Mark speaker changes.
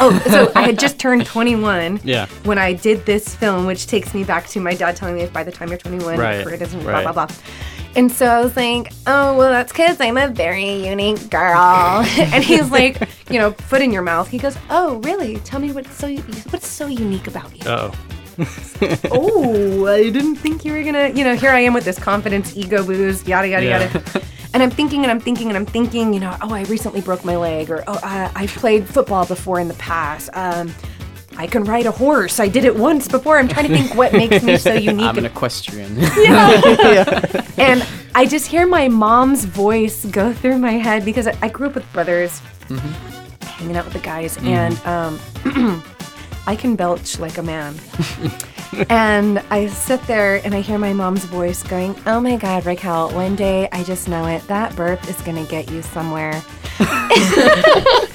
Speaker 1: oh, so I had just turned 21
Speaker 2: Yeah.
Speaker 1: when I did this film, which takes me back to my dad telling me if by the time you're 21,
Speaker 2: Right,
Speaker 1: your career doesn't
Speaker 2: right.
Speaker 1: blah blah blah. And so I was like, oh well, that's because I'm a very unique girl. and he's like, you know, foot in your mouth. He goes, oh really? Tell me what's so what's so unique about you.
Speaker 2: Oh.
Speaker 1: oh, I didn't think you were gonna, you know, here I am with this confidence, ego boost, yada, yada,
Speaker 2: Yeah.
Speaker 1: yada. And I'm thinking and I'm thinking and I'm thinking, you know, oh, I recently broke my leg, or oh, uh, I've played football before in the past. Um, I can ride a horse. I did it once before. I'm trying to think what makes me so unique.
Speaker 3: I'm an equestrian. yeah.
Speaker 1: and I just hear my mom's voice go through my head because I, I grew up with brothers, hanging out with the guys, and um, I can belch like a man. and I sit there and I hear my mom's voice going, "Oh my God, Raquel! One day I just know it. That burp is gonna get you somewhere."